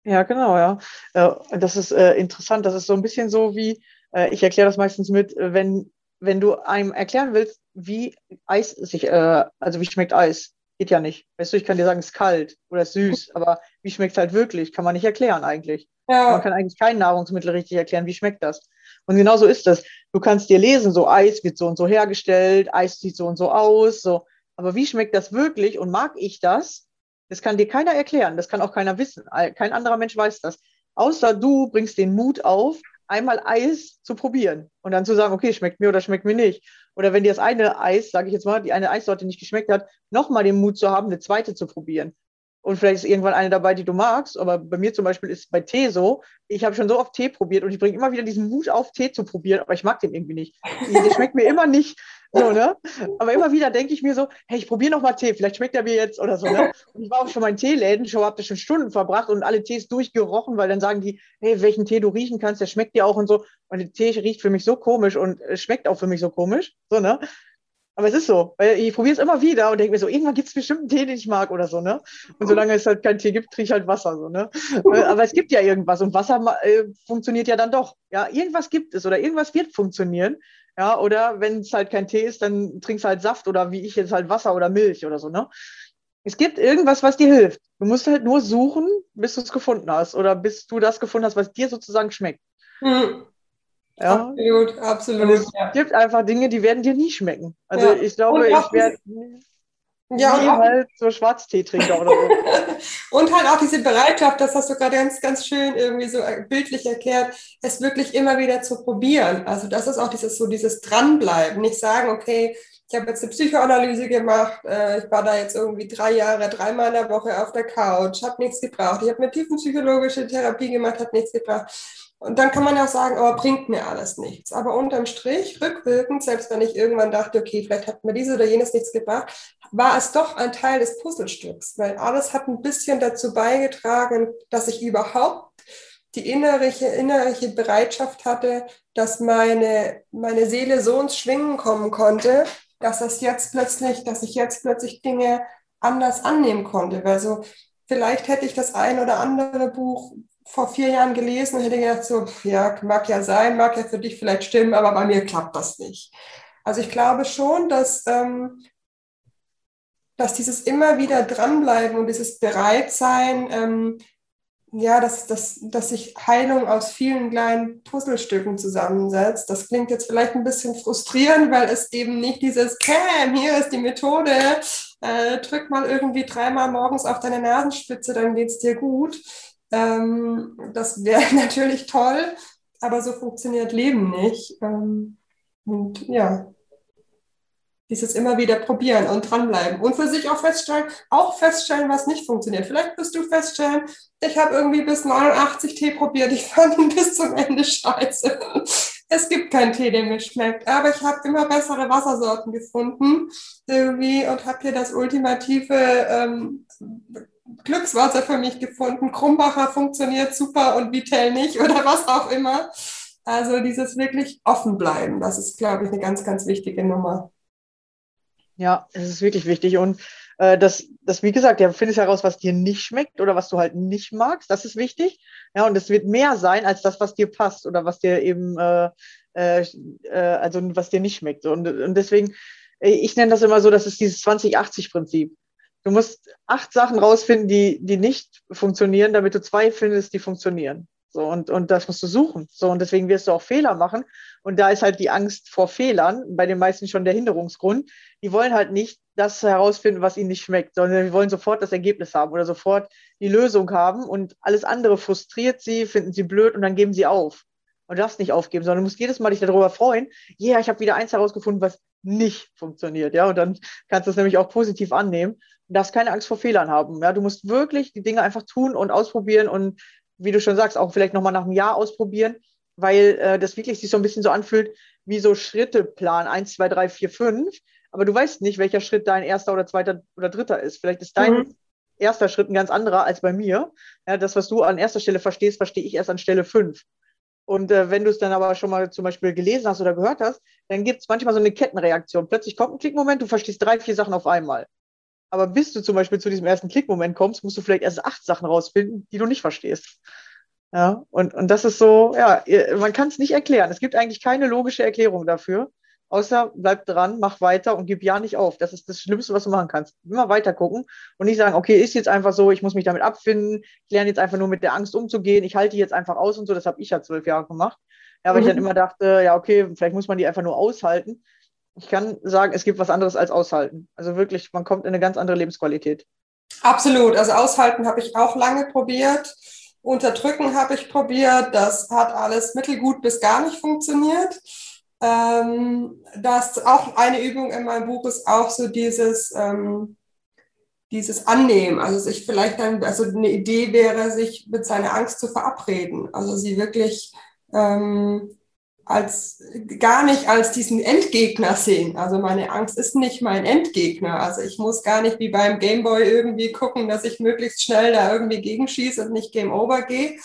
Ja, genau, ja. Äh, das ist äh, interessant. Das ist so ein bisschen so wie, äh, ich erkläre das meistens mit, wenn, wenn du einem erklären willst, wie Eis sich, also wie schmeckt Eis, geht ja nicht. Weißt du, ich kann dir sagen, es ist kalt oder es ist süß, *laughs* aber wie schmeckt es halt wirklich, kann man nicht erklären eigentlich. Ja. Man kann eigentlich kein Nahrungsmittel richtig erklären, wie schmeckt das. Und genau so ist das. Du kannst dir lesen, so Eis wird so und so hergestellt, Eis sieht so und so aus, so. Aber wie schmeckt das wirklich und mag ich das? Das kann dir keiner erklären, das kann auch keiner wissen. Kein anderer Mensch weiß das. Außer du bringst den Mut auf, einmal Eis zu probieren und dann zu sagen, okay, schmeckt mir oder schmeckt mir nicht. Oder wenn dir das eine Eis, sage ich jetzt mal, die eine Eissorte nicht geschmeckt hat, nochmal den Mut zu haben, eine zweite zu probieren. Und vielleicht ist irgendwann eine dabei, die du magst. Aber bei mir zum Beispiel ist bei Tee so, ich habe schon so oft Tee probiert und ich bringe immer wieder diesen Mut auf, Tee zu probieren, aber ich mag den irgendwie nicht. Der schmeckt mir immer nicht. So, ne? Aber immer wieder denke ich mir so, hey, ich probiere noch mal Tee, vielleicht schmeckt er mir jetzt oder so. Ne? Und ich war auch schon mal in Teeläden, schon habe da schon Stunden verbracht und alle Tees durchgerochen, weil dann sagen die, hey, welchen Tee du riechen kannst, der schmeckt dir auch und so. Und der Tee riecht für mich so komisch und schmeckt auch für mich so komisch. So, ne? Aber es ist so, weil ich probiere es immer wieder und denke mir so, irgendwann gibt es bestimmt einen Tee, den ich mag oder so, ne? Und solange es halt keinen Tee gibt, trinke ich halt Wasser, so, ne? Aber es gibt ja irgendwas und Wasser äh, funktioniert ja dann doch. Ja, irgendwas gibt es oder irgendwas wird funktionieren. Ja, oder wenn es halt kein Tee ist, dann trinkst du halt Saft oder wie ich jetzt halt Wasser oder Milch oder so, ne? Es gibt irgendwas, was dir hilft. Du musst halt nur suchen, bis du es gefunden hast oder bis du das gefunden hast, was dir sozusagen schmeckt. Mhm. Ja. Absolut, absolut. Und es ja. gibt einfach Dinge, die werden dir nie schmecken. Also ja. ich glaube, ich werde ja, nie halt so Schwarzteetrinker oder so. *laughs* und halt auch diese Bereitschaft, das hast du gerade ganz, ganz schön irgendwie so bildlich erklärt, es wirklich immer wieder zu probieren. Also das ist auch dieses so dieses Dranbleiben. Nicht sagen, okay, ich habe jetzt eine Psychoanalyse gemacht, äh, ich war da jetzt irgendwie drei Jahre, dreimal in der Woche auf der Couch, hat nichts gebraucht. Ich habe eine tiefenpsychologische Therapie gemacht, hat nichts gebraucht. Und dann kann man ja auch sagen, aber bringt mir alles nichts. Aber unterm Strich, rückwirkend, selbst wenn ich irgendwann dachte, okay, vielleicht hat mir dieses oder jenes nichts gebracht, war es doch ein Teil des Puzzlestücks, weil alles hat ein bisschen dazu beigetragen, dass ich überhaupt die innerliche, innerliche Bereitschaft hatte, dass meine, meine Seele so ins Schwingen kommen konnte, dass das jetzt plötzlich, dass ich jetzt plötzlich Dinge anders annehmen konnte. Weil so, vielleicht hätte ich das ein oder andere Buch vor vier Jahren gelesen und hätte gedacht, so, ja, mag ja sein, mag ja für dich vielleicht stimmen, aber bei mir klappt das nicht. Also ich glaube schon, dass, ähm, dass dieses immer wieder dranbleiben und dieses Bereitsein, ähm, ja, dass, dass, dass sich Heilung aus vielen kleinen Puzzlestücken zusammensetzt. Das klingt jetzt vielleicht ein bisschen frustrierend, weil es eben nicht dieses Cam, hier ist die Methode, äh, drück mal irgendwie dreimal morgens auf deine Nasenspitze, dann geht es dir gut ähm, das wäre *laughs* natürlich toll, aber so funktioniert Leben nicht. Ähm, und ja, dieses immer wieder probieren und dranbleiben und für sich auch feststellen, auch feststellen, was nicht funktioniert. Vielleicht wirst du feststellen, ich habe irgendwie bis 89 Tee probiert, ich fand ihn *laughs* bis zum Ende scheiße. Es gibt keinen Tee, der mir schmeckt, aber ich habe immer bessere Wassersorten gefunden irgendwie und habe hier das ultimative ähm, Glückswasser für mich gefunden. Krumbacher funktioniert super und Vitell nicht oder was auch immer. Also dieses wirklich offen bleiben, das ist, glaube ich, eine ganz, ganz wichtige Nummer. Ja, es ist wirklich wichtig. Und äh, das, das, wie gesagt, ja, findest heraus, was dir nicht schmeckt oder was du halt nicht magst. Das ist wichtig. Ja, und es wird mehr sein als das, was dir passt oder was dir eben, äh, äh, äh also was dir nicht schmeckt. Und, und deswegen, äh, ich nenne das immer so, das ist dieses 20-80-Prinzip. Du musst acht Sachen rausfinden, die, die nicht funktionieren, damit du zwei findest, die funktionieren. So, und, und das musst du suchen. So, und deswegen wirst du auch Fehler machen. Und da ist halt die Angst vor Fehlern bei den meisten schon der Hinderungsgrund. Die wollen halt nicht das herausfinden, was ihnen nicht schmeckt, sondern die wollen sofort das Ergebnis haben oder sofort die Lösung haben und alles andere frustriert sie, finden sie blöd und dann geben sie auf. Und du darfst nicht aufgeben, sondern du musst jedes Mal dich darüber freuen. Ja, yeah, ich habe wieder eins herausgefunden, was nicht funktioniert. Ja, und dann kannst du es nämlich auch positiv annehmen darfst keine Angst vor Fehlern haben. Ja, du musst wirklich die Dinge einfach tun und ausprobieren und wie du schon sagst, auch vielleicht nochmal nach einem Jahr ausprobieren, weil äh, das wirklich sich so ein bisschen so anfühlt wie so Schritteplan, eins, zwei, drei, vier, fünf. Aber du weißt nicht, welcher Schritt dein erster oder zweiter oder dritter ist. Vielleicht ist dein mhm. erster Schritt ein ganz anderer als bei mir. Ja, das, was du an erster Stelle verstehst, verstehe ich erst an Stelle fünf. Und äh, wenn du es dann aber schon mal zum Beispiel gelesen hast oder gehört hast, dann gibt es manchmal so eine Kettenreaktion. Plötzlich kommt ein Klickmoment, du verstehst drei, vier Sachen auf einmal. Aber bis du zum Beispiel zu diesem ersten Klickmoment kommst, musst du vielleicht erst acht Sachen rausfinden, die du nicht verstehst. Ja, und, und das ist so, ja, man kann es nicht erklären. Es gibt eigentlich keine logische Erklärung dafür, außer bleib dran, mach weiter und gib ja nicht auf. Das ist das Schlimmste, was du machen kannst. Immer weiter gucken und nicht sagen, okay, ist jetzt einfach so, ich muss mich damit abfinden, ich lerne jetzt einfach nur mit der Angst umzugehen, ich halte die jetzt einfach aus und so. Das habe ich ja zwölf Jahre gemacht. Ja, weil mhm. ich dann immer dachte, ja, okay, vielleicht muss man die einfach nur aushalten ich kann sagen, es gibt was anderes als aushalten. Also wirklich, man kommt in eine ganz andere Lebensqualität. Absolut. Also aushalten habe ich auch lange probiert. Unterdrücken habe ich probiert. Das hat alles mittelgut bis gar nicht funktioniert. Ähm, das auch eine Übung in meinem Buch ist auch so dieses, ähm, dieses Annehmen. Also sich vielleicht dann, also eine Idee wäre, sich mit seiner Angst zu verabreden. Also sie wirklich ähm, als gar nicht als diesen Endgegner sehen. Also meine Angst ist nicht mein Endgegner. Also ich muss gar nicht wie beim Gameboy irgendwie gucken, dass ich möglichst schnell da irgendwie gegenschieße und nicht Game Over gehe.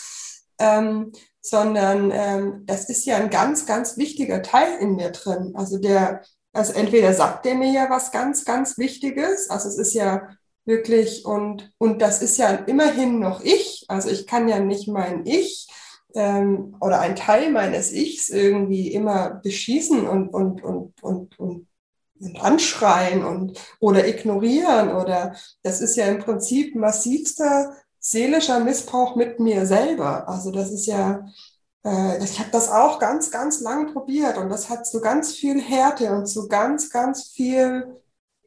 Ähm, sondern ähm, das ist ja ein ganz, ganz wichtiger Teil in mir drin. Also der, also entweder sagt der mir ja was ganz, ganz Wichtiges, also es ist ja wirklich und, und das ist ja immerhin noch ich, also ich kann ja nicht mein Ich ähm, oder ein Teil meines Ichs irgendwie immer beschießen und, und, und, und, und, und anschreien und, oder ignorieren oder das ist ja im Prinzip massivster seelischer Missbrauch mit mir selber. Also das ist ja, äh, ich habe das auch ganz, ganz lang probiert und das hat zu ganz viel Härte und zu ganz, ganz viel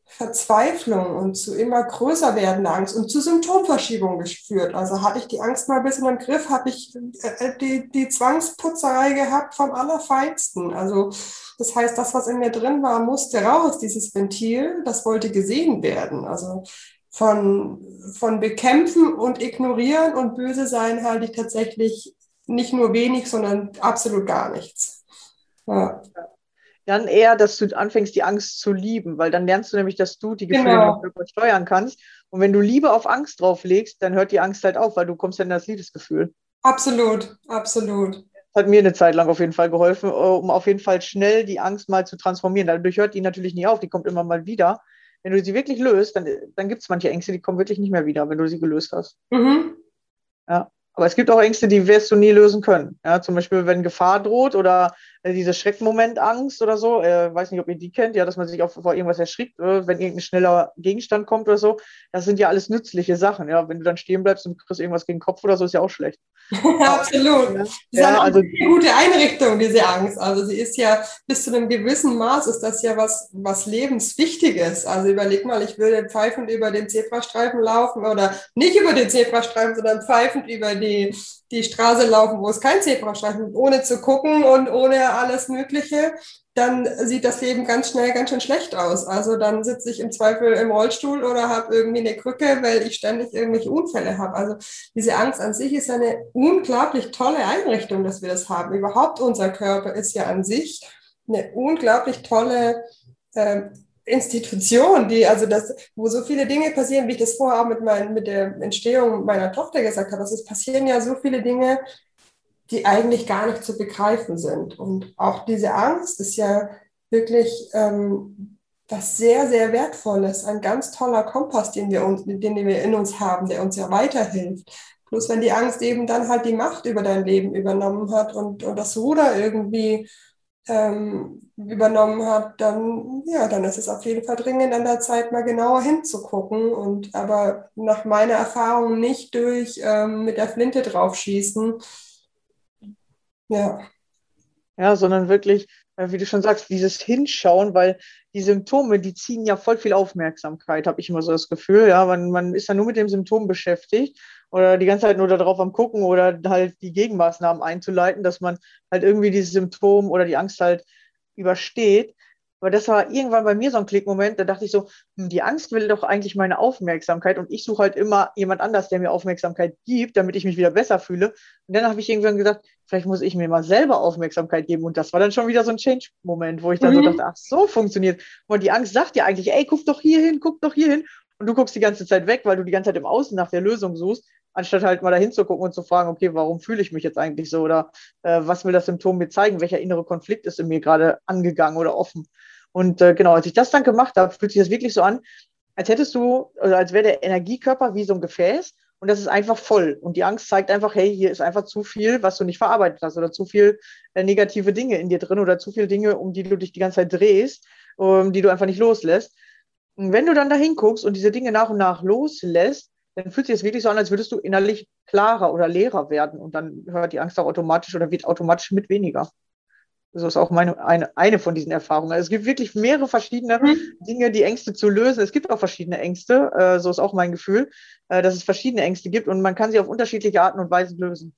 Verzweiflung und zu immer größer werdender Angst und zu Symptomverschiebung geführt. Also hatte ich die Angst mal ein bisschen im Griff, habe ich äh, die, die Zwangsputzerei gehabt vom Allerfeinsten. Also das heißt, das, was in mir drin war, musste raus, dieses Ventil, das wollte gesehen werden. Also von, von bekämpfen und ignorieren und böse sein halte ich tatsächlich nicht nur wenig, sondern absolut gar nichts. Ja dann eher, dass du anfängst, die Angst zu lieben, weil dann lernst du nämlich, dass du die Gefühle genau. steuern kannst. Und wenn du Liebe auf Angst drauflegst, dann hört die Angst halt auf, weil du kommst dann in das Liebesgefühl. Absolut, absolut. Das hat mir eine Zeit lang auf jeden Fall geholfen, äh, um auf jeden Fall schnell die Angst mal zu transformieren. Dadurch hört die natürlich nicht auf, die kommt immer mal wieder. Wenn du sie wirklich löst, dann, dann gibt es manche Ängste, die kommen wirklich nicht mehr wieder, wenn du sie gelöst hast. Mhm. Ja. Aber es gibt auch Ängste, die wirst du nie lösen können. Ja, zum Beispiel, wenn Gefahr droht oder diese Schreckmomentangst oder so. Äh, weiß nicht, ob ihr die kennt, ja, dass man sich auch vor irgendwas erschrickt, äh, wenn irgendein schneller Gegenstand kommt oder so. Das sind ja alles nützliche Sachen. Ja, wenn du dann stehen bleibst und kriegst irgendwas gegen den Kopf oder so, ist ja auch schlecht. *laughs* Absolut. Ja, das ist ja, also, eine gute Einrichtung, diese Angst. Also sie ist ja bis zu einem gewissen Maß ist das ja was, was lebenswichtiges. Also überleg mal, ich würde pfeifend über den Zebrastreifen laufen oder nicht über den Zebrastreifen, sondern pfeifend über die die, die Straße laufen, wo es kein Zebrastreifen gibt, ohne zu gucken und ohne alles Mögliche, dann sieht das Leben ganz schnell ganz schön schlecht aus. Also dann sitze ich im Zweifel im Rollstuhl oder habe irgendwie eine Krücke, weil ich ständig irgendwelche Unfälle habe. Also diese Angst an sich ist eine unglaublich tolle Einrichtung, dass wir das haben. Überhaupt unser Körper ist ja an sich eine unglaublich tolle äh, Institution, die, also das, wo so viele Dinge passieren, wie ich das vorher auch mit, mein, mit der Entstehung meiner Tochter gesagt habe, also es passieren ja so viele Dinge, die eigentlich gar nicht zu begreifen sind. Und auch diese Angst ist ja wirklich ähm, was sehr, sehr Wertvolles, ein ganz toller Kompass, den wir, uns, den wir in uns haben, der uns ja weiterhilft. Bloß wenn die Angst eben dann halt die Macht über dein Leben übernommen hat und, und das Ruder irgendwie ähm, übernommen hat, dann, ja, dann ist es auf jeden Fall dringend an der Zeit, mal genauer hinzugucken und aber nach meiner Erfahrung nicht durch ähm, mit der Flinte draufschießen. Ja. Ja, sondern wirklich, äh, wie du schon sagst, dieses Hinschauen, weil die Symptome, die ziehen ja voll viel Aufmerksamkeit, habe ich immer so das Gefühl. Ja, man, man ist ja nur mit dem Symptom beschäftigt oder die ganze Zeit nur darauf am Gucken oder halt die Gegenmaßnahmen einzuleiten, dass man halt irgendwie dieses Symptom oder die Angst halt übersteht. Aber das war irgendwann bei mir so ein Klickmoment, da dachte ich so, hm, die Angst will doch eigentlich meine Aufmerksamkeit und ich suche halt immer jemand anders, der mir Aufmerksamkeit gibt, damit ich mich wieder besser fühle. Und dann habe ich irgendwann gesagt, vielleicht muss ich mir mal selber Aufmerksamkeit geben. Und das war dann schon wieder so ein Change-Moment, wo ich dann mhm. so dachte, ach, so funktioniert. Und die Angst sagt ja eigentlich, ey, guck doch hier hin, guck doch hier hin. Und du guckst die ganze Zeit weg, weil du die ganze Zeit im Außen nach der Lösung suchst anstatt halt mal dahin zu gucken und zu fragen, okay, warum fühle ich mich jetzt eigentlich so oder äh, was will das Symptom mir zeigen, welcher innere Konflikt ist in mir gerade angegangen oder offen. Und äh, genau, als ich das dann gemacht habe, fühlt sich das wirklich so an, als hättest du, also als wäre der Energiekörper wie so ein Gefäß und das ist einfach voll. Und die Angst zeigt einfach, hey, hier ist einfach zu viel, was du nicht verarbeitet hast oder zu viel äh, negative Dinge in dir drin oder zu viele Dinge, um die du dich die ganze Zeit drehst, um, die du einfach nicht loslässt. Und wenn du dann da hinguckst und diese Dinge nach und nach loslässt, dann fühlt sich das wirklich so an, als würdest du innerlich klarer oder leerer werden und dann hört die Angst auch automatisch oder wird automatisch mit weniger. So ist auch meine, eine, eine von diesen Erfahrungen. Also es gibt wirklich mehrere verschiedene mhm. Dinge, die Ängste zu lösen. Es gibt auch verschiedene Ängste, äh, so ist auch mein Gefühl, äh, dass es verschiedene Ängste gibt und man kann sie auf unterschiedliche Arten und Weisen lösen.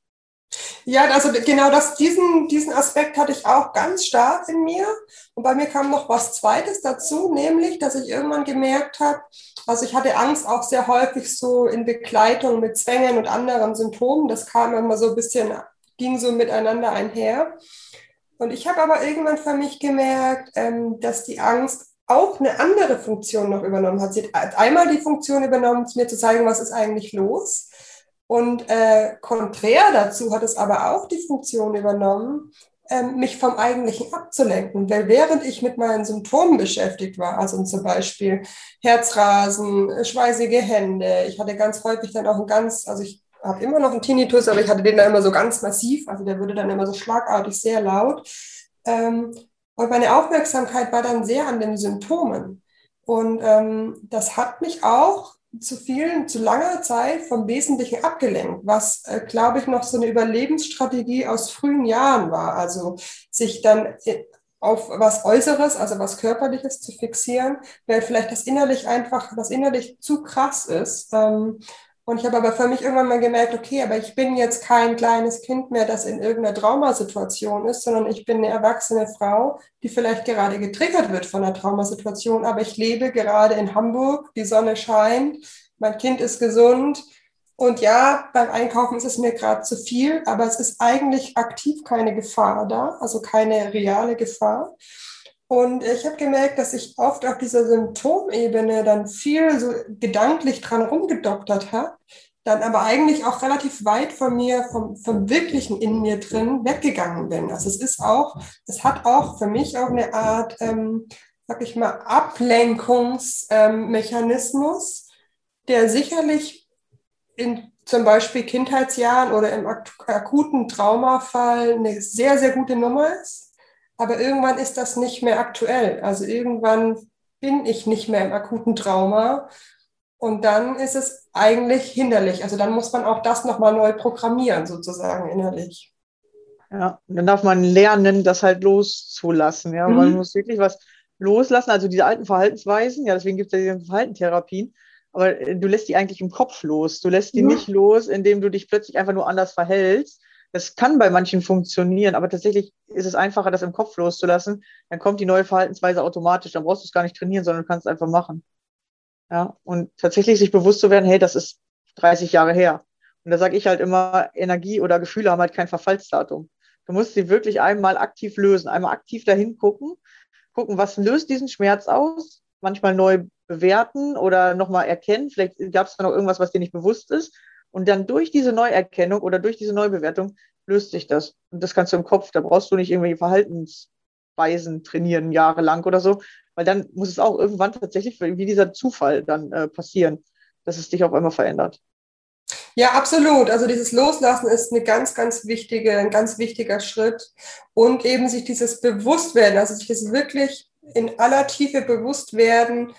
Ja, also genau das, diesen, diesen Aspekt hatte ich auch ganz stark in mir. Und bei mir kam noch was Zweites dazu, nämlich, dass ich irgendwann gemerkt habe, also ich hatte Angst auch sehr häufig so in Begleitung mit Zwängen und anderen Symptomen. Das kam immer so ein bisschen, ging so miteinander einher. Und ich habe aber irgendwann für mich gemerkt, ähm, dass die Angst auch eine andere Funktion noch übernommen hat. Sie hat einmal die Funktion übernommen, mir zu zeigen, was ist eigentlich los. Und äh, konträr dazu hat es aber auch die Funktion übernommen, äh, mich vom Eigentlichen abzulenken. Weil während ich mit meinen Symptomen beschäftigt war, also zum Beispiel Herzrasen, schweißige Hände, ich hatte ganz häufig dann auch ein ganz, also ich habe immer noch einen Tinnitus, aber ich hatte den da immer so ganz massiv, also der würde dann immer so schlagartig sehr laut. Ähm, und meine Aufmerksamkeit war dann sehr an den Symptomen. Und ähm, das hat mich auch zu vielen, zu langer Zeit vom Wesentlichen abgelenkt, was, äh, glaube ich, noch so eine Überlebensstrategie aus frühen Jahren war. Also sich dann äh, auf was Äußeres, also was Körperliches zu fixieren, weil vielleicht das innerlich einfach, das innerlich zu krass ist. Ähm, und ich habe aber für mich irgendwann mal gemerkt, okay, aber ich bin jetzt kein kleines Kind mehr, das in irgendeiner Traumasituation ist, sondern ich bin eine erwachsene Frau, die vielleicht gerade getriggert wird von einer Traumasituation, aber ich lebe gerade in Hamburg, die Sonne scheint, mein Kind ist gesund. Und ja, beim Einkaufen ist es mir gerade zu viel, aber es ist eigentlich aktiv keine Gefahr da, also keine reale Gefahr. Und ich habe gemerkt, dass ich oft auf dieser Symptomebene dann viel so gedanklich dran rumgedoktert habe, dann aber eigentlich auch relativ weit von mir, vom, vom Wirklichen in mir drin weggegangen bin. Also es ist auch, es hat auch für mich auch eine Art, ähm, sag ich mal, Ablenkungsmechanismus, ähm, der sicherlich in zum Beispiel Kindheitsjahren oder im akuten Traumafall eine sehr, sehr gute Nummer ist aber irgendwann ist das nicht mehr aktuell. Also irgendwann bin ich nicht mehr im akuten Trauma und dann ist es eigentlich hinderlich. Also dann muss man auch das nochmal neu programmieren, sozusagen innerlich. Ja, und dann darf man lernen, das halt loszulassen. Ja, mhm. man muss wirklich was loslassen. Also diese alten Verhaltensweisen, ja, deswegen gibt es ja diese Verhaltenstherapien, aber äh, du lässt die eigentlich im Kopf los. Du lässt die mhm. nicht los, indem du dich plötzlich einfach nur anders verhältst, das kann bei manchen funktionieren, aber tatsächlich ist es einfacher, das im Kopf loszulassen. Dann kommt die neue Verhaltensweise automatisch. Dann brauchst du es gar nicht trainieren, sondern du kannst es einfach machen. Ja, und tatsächlich sich bewusst zu werden, hey, das ist 30 Jahre her. Und da sage ich halt immer, Energie oder Gefühle haben halt kein Verfallsdatum. Du musst sie wirklich einmal aktiv lösen, einmal aktiv dahin gucken, gucken, was löst diesen Schmerz aus, manchmal neu bewerten oder nochmal erkennen. Vielleicht gab es da noch irgendwas, was dir nicht bewusst ist und dann durch diese Neuerkennung oder durch diese Neubewertung löst sich das. Und das kannst du im Kopf, da brauchst du nicht irgendwelche Verhaltensweisen trainieren, jahrelang oder so, weil dann muss es auch irgendwann tatsächlich wie dieser Zufall dann äh, passieren, dass es dich auf einmal verändert. Ja, absolut. Also dieses Loslassen ist eine ganz, ganz wichtige, ein ganz wichtiger Schritt. Und eben sich dieses Bewusstwerden, also sich das wirklich in aller Tiefe bewusst werden,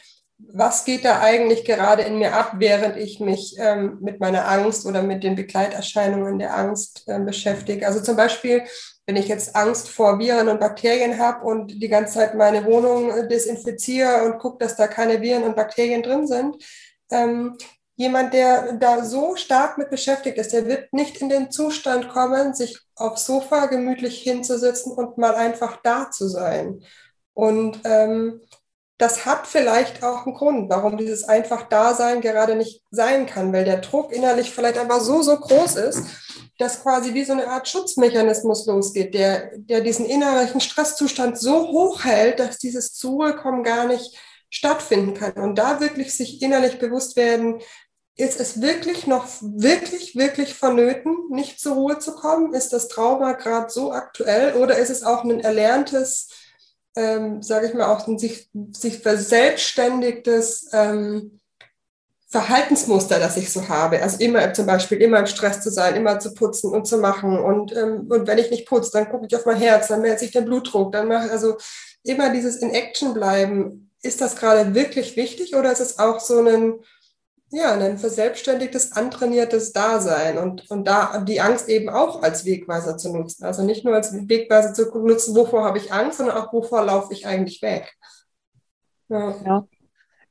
was geht da eigentlich gerade in mir ab, während ich mich ähm, mit meiner Angst oder mit den Begleiterscheinungen der Angst äh, beschäftige. Also zum Beispiel, wenn ich jetzt Angst vor Viren und Bakterien habe und die ganze Zeit meine Wohnung äh, desinfiziere und gucke, dass da keine Viren und Bakterien drin sind, ähm, jemand, der da so stark mit beschäftigt ist, der wird nicht in den Zustand kommen, sich aufs Sofa gemütlich hinzusetzen und mal einfach da zu sein. Und ähm, das hat vielleicht auch einen Grund, warum dieses einfach Dasein gerade nicht sein kann, weil der Druck innerlich vielleicht einfach so, so groß ist, dass quasi wie so eine Art Schutzmechanismus losgeht, der, der diesen innerlichen Stresszustand so hoch hält, dass dieses Zurekommen gar nicht stattfinden kann. Und da wirklich sich innerlich bewusst werden, ist es wirklich noch wirklich, wirklich vonnöten, nicht zur Ruhe zu kommen? Ist das Trauma gerade so aktuell oder ist es auch ein erlerntes ähm, sage ich mal, auch ein sich, sich verselbstständigtes ähm, Verhaltensmuster, das ich so habe. Also immer zum Beispiel immer im Stress zu sein, immer zu putzen und zu machen. Und, ähm, und wenn ich nicht putze, dann gucke ich auf mein Herz, dann meldet sich der Blutdruck, dann mache ich also immer dieses in Action bleiben. Ist das gerade wirklich wichtig oder ist es auch so ein ja, ein verselbstständigtes, antrainiertes Dasein und, und da die Angst eben auch als Wegweiser zu nutzen. Also nicht nur als Wegweiser zu nutzen, wovor habe ich Angst, sondern auch, wovor laufe ich eigentlich weg. Ja. ja.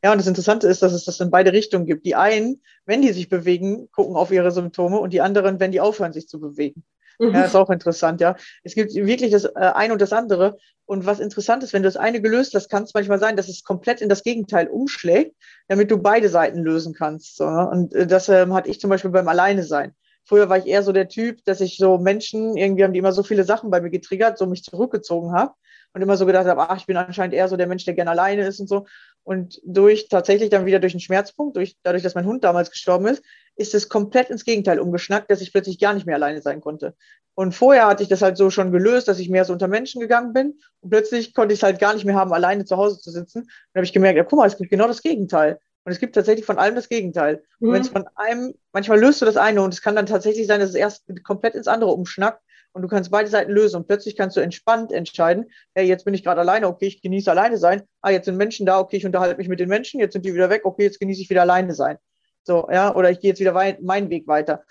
Ja, und das Interessante ist, dass es das in beide Richtungen gibt. Die einen, wenn die sich bewegen, gucken auf ihre Symptome und die anderen, wenn die aufhören, sich zu bewegen. Mhm. Ja, ist auch interessant, ja. Es gibt wirklich das äh, eine und das andere. Und was interessant ist, wenn du das eine gelöst hast, kann es manchmal sein, dass es komplett in das Gegenteil umschlägt, damit du beide Seiten lösen kannst. So, ne? Und äh, das ähm, hatte ich zum Beispiel beim Alleine sein. Früher war ich eher so der Typ, dass ich so Menschen, irgendwie haben die immer so viele Sachen bei mir getriggert, so mich zurückgezogen habe und immer so gedacht habe, ach, ich bin anscheinend eher so der Mensch, der gerne alleine ist und so. Und durch tatsächlich dann wieder durch einen Schmerzpunkt, durch, dadurch, dass mein Hund damals gestorben ist, ist es komplett ins Gegenteil umgeschnackt, dass ich plötzlich gar nicht mehr alleine sein konnte. Und vorher hatte ich das halt so schon gelöst, dass ich mehr so unter Menschen gegangen bin. Und plötzlich konnte ich es halt gar nicht mehr haben, alleine zu Hause zu sitzen. Und dann habe ich gemerkt, ja, guck mal, es gibt genau das Gegenteil. Und es gibt tatsächlich von allem das Gegenteil. Mhm. Und wenn es von einem, manchmal löst du das eine und es kann dann tatsächlich sein, dass es erst komplett ins andere umschnackt und du kannst beide Seiten lösen und plötzlich kannst du entspannt entscheiden, hey, jetzt bin ich gerade alleine, okay, ich genieße alleine sein. Ah, jetzt sind Menschen da, okay, ich unterhalte mich mit den Menschen, jetzt sind die wieder weg, okay, jetzt genieße ich wieder alleine sein. So, ja, oder ich gehe jetzt wieder meinen Weg weiter.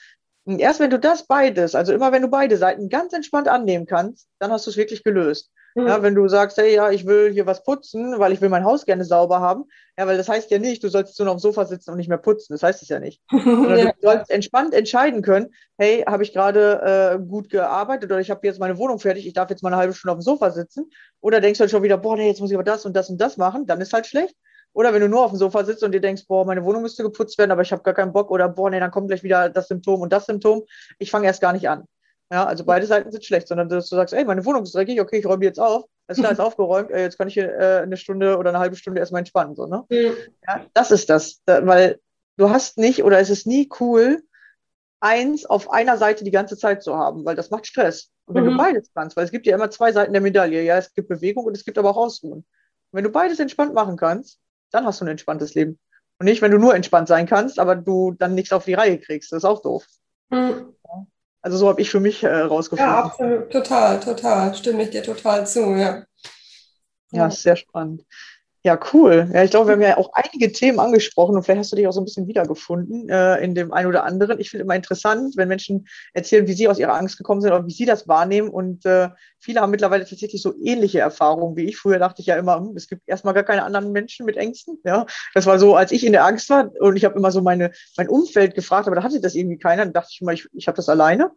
Und erst wenn du das beides, also immer wenn du beide Seiten ganz entspannt annehmen kannst, dann hast du es wirklich gelöst. Mhm. Ja, wenn du sagst, hey, ja, ich will hier was putzen, weil ich will mein Haus gerne sauber haben, ja, weil das heißt ja nicht, du sollst nur noch auf dem Sofa sitzen und nicht mehr putzen. Das heißt es ja nicht. *laughs* ja. Du sollst entspannt entscheiden können, hey, habe ich gerade äh, gut gearbeitet oder ich habe jetzt meine Wohnung fertig, ich darf jetzt mal eine halbe Stunde auf dem Sofa sitzen. Oder denkst du halt schon wieder, boah, nee, jetzt muss ich aber das und das und das machen, dann ist halt schlecht. Oder wenn du nur auf dem Sofa sitzt und dir denkst, boah, meine Wohnung müsste geputzt werden, aber ich habe gar keinen Bock oder boah, nee, dann kommt gleich wieder das Symptom und das Symptom. Ich fange erst gar nicht an. Ja, also beide Seiten sind schlecht, sondern dass du sagst, ey, meine Wohnung ist dreckig, okay, ich räume jetzt auf. Alles klar, ist *laughs* aufgeräumt, äh, jetzt kann ich hier äh, eine Stunde oder eine halbe Stunde erstmal entspannen. So, ne? Mhm. Ja, das ist das. Da, weil du hast nicht oder es ist nie cool, eins auf einer Seite die ganze Zeit zu haben, weil das macht Stress. Und wenn mhm. du beides kannst, weil es gibt ja immer zwei Seiten der Medaille, ja, es gibt Bewegung und es gibt aber auch Ausruhen. Und wenn du beides entspannt machen kannst, dann hast du ein entspanntes Leben. Und nicht, wenn du nur entspannt sein kannst, aber du dann nichts auf die Reihe kriegst. Das ist auch doof. Mhm. Also so habe ich für mich äh, rausgefunden. Ja, absolut, total, total. Stimme ich dir total zu, ja. Ja, sehr spannend. Ja, cool. Ja, ich glaube, wir haben ja auch einige Themen angesprochen und vielleicht hast du dich auch so ein bisschen wiedergefunden äh, in dem einen oder anderen. Ich finde immer interessant, wenn Menschen erzählen, wie sie aus ihrer Angst gekommen sind oder wie sie das wahrnehmen. Und äh, viele haben mittlerweile tatsächlich so ähnliche Erfahrungen wie ich. Früher dachte ich ja immer, hm, es gibt erstmal gar keine anderen Menschen mit Ängsten. Ja, das war so, als ich in der Angst war und ich habe immer so meine, mein Umfeld gefragt, aber da hatte das irgendwie keiner. Dann dachte ich immer, ich, ich habe das alleine.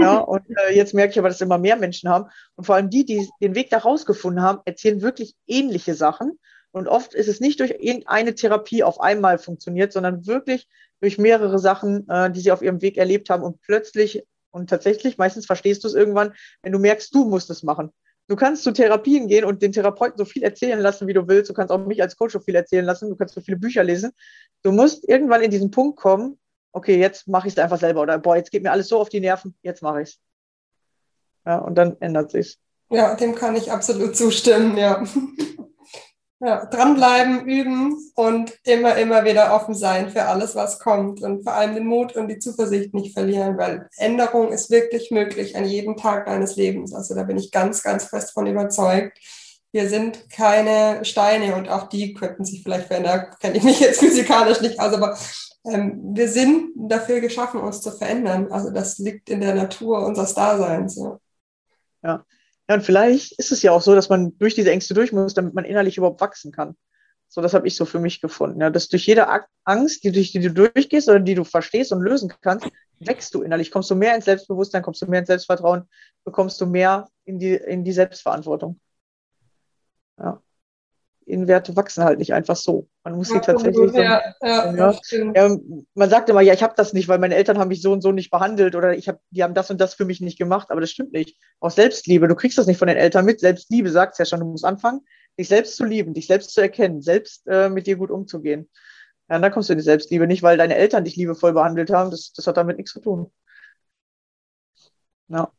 ja, *laughs* und äh, jetzt merke ich aber, dass immer mehr Menschen haben. Und vor allem die, die den Weg da rausgefunden haben, erzählen wirklich ähnliche Sachen. Und oft ist es nicht durch irgendeine Therapie auf einmal funktioniert, sondern wirklich durch mehrere Sachen, äh, die sie auf ihrem Weg erlebt haben und plötzlich und tatsächlich, meistens verstehst du es irgendwann, wenn du merkst, du musst es machen. Du kannst zu Therapien gehen und den Therapeuten so viel erzählen lassen, wie du willst. Du kannst auch mich als Coach so viel erzählen lassen. Du kannst so viele Bücher lesen. Du musst irgendwann in diesen Punkt kommen, okay, jetzt mache ich es einfach selber. Oder boah, jetzt geht mir alles so auf die Nerven, jetzt mache ich es. Ja, und dann ändert sich's. Ja, dem kann ich absolut zustimmen, ja. Ja, dranbleiben, üben und immer, immer wieder offen sein für alles, was kommt und vor allem den Mut und die Zuversicht nicht verlieren, weil Änderung ist wirklich möglich an jedem Tag deines Lebens. Also da bin ich ganz, ganz fest von überzeugt. Wir sind keine Steine und auch die könnten sich vielleicht verändern. Kenne ich mich jetzt physikalisch nicht aus, aber ähm, wir sind dafür geschaffen, uns zu verändern. Also das liegt in der Natur unseres Daseins. Ja. ja. Ja, und vielleicht ist es ja auch so, dass man durch diese Ängste durch muss, damit man innerlich überhaupt wachsen kann. So, das habe ich so für mich gefunden. Ja, dass durch jede Angst, die, durch die du durchgehst oder die du verstehst und lösen kannst, wächst du innerlich, kommst du mehr ins Selbstbewusstsein, kommst du mehr ins Selbstvertrauen, bekommst du mehr in die, in die Selbstverantwortung. Ja. Innenwerte wachsen halt nicht einfach so. Man muss sie tatsächlich. So, ja, ja, ja, man sagt immer, ja, ich habe das nicht, weil meine Eltern haben mich so und so nicht behandelt oder ich hab, die haben das und das für mich nicht gemacht, aber das stimmt nicht. Auch Selbstliebe, du kriegst das nicht von den Eltern mit. Selbstliebe sagt es ja schon, du musst anfangen, dich selbst zu lieben, dich selbst zu erkennen, selbst äh, mit dir gut umzugehen. Ja, und dann kommst du in die Selbstliebe nicht, weil deine Eltern dich liebevoll behandelt haben. Das, das hat damit nichts zu tun. Ja,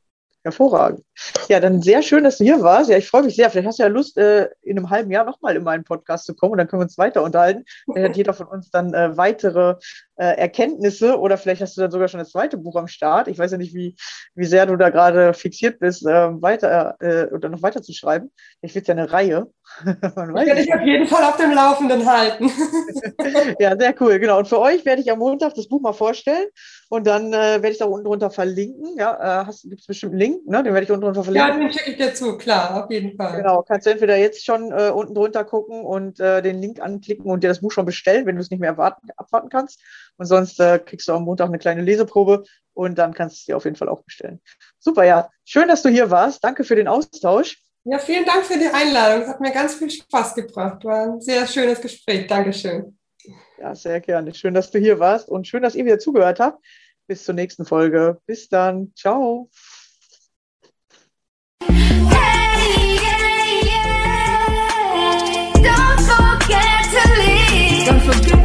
hervorragend. Ja, dann sehr schön, dass du hier warst. Ja, ich freue mich sehr. Vielleicht hast du ja Lust, äh, in einem halben Jahr nochmal in meinen Podcast zu kommen und dann können wir uns weiter unterhalten. Dann hat *laughs* jeder von uns dann äh, weitere äh, Erkenntnisse oder vielleicht hast du dann sogar schon das zweite Buch am Start. Ich weiß ja nicht, wie, wie sehr du da gerade fixiert bist, ähm, weiter äh, oder noch weiter zu schreiben. Ich will ja eine Reihe. *laughs* Man weiß werde ich auf jeden Fall auf dem Laufenden halten. *laughs* ja, sehr cool, genau. Und für euch werde ich am Montag das Buch mal vorstellen und dann äh, werde ich da unten drunter verlinken. Ja, äh, gibt es bestimmt einen Link, ne? den werde ich unten drunter verlinken. Ja, den schicke ich dir zu, klar, auf jeden Fall. Genau, kannst du entweder jetzt schon äh, unten drunter gucken und äh, den Link anklicken und dir das Buch schon bestellen, wenn du es nicht mehr erwarten, abwarten kannst. Und sonst äh, kriegst du am Montag eine kleine Leseprobe und dann kannst du es dir auf jeden Fall auch bestellen. Super, ja. Schön, dass du hier warst. Danke für den Austausch. Ja, vielen Dank für die Einladung. Es hat mir ganz viel Spaß gebracht. War ein sehr schönes Gespräch. Dankeschön. Ja, sehr gerne. Schön, dass du hier warst und schön, dass ihr wieder zugehört habt. Bis zur nächsten Folge. Bis dann. Ciao. Hey, yeah, yeah. Don't forget to leave. Don't forget.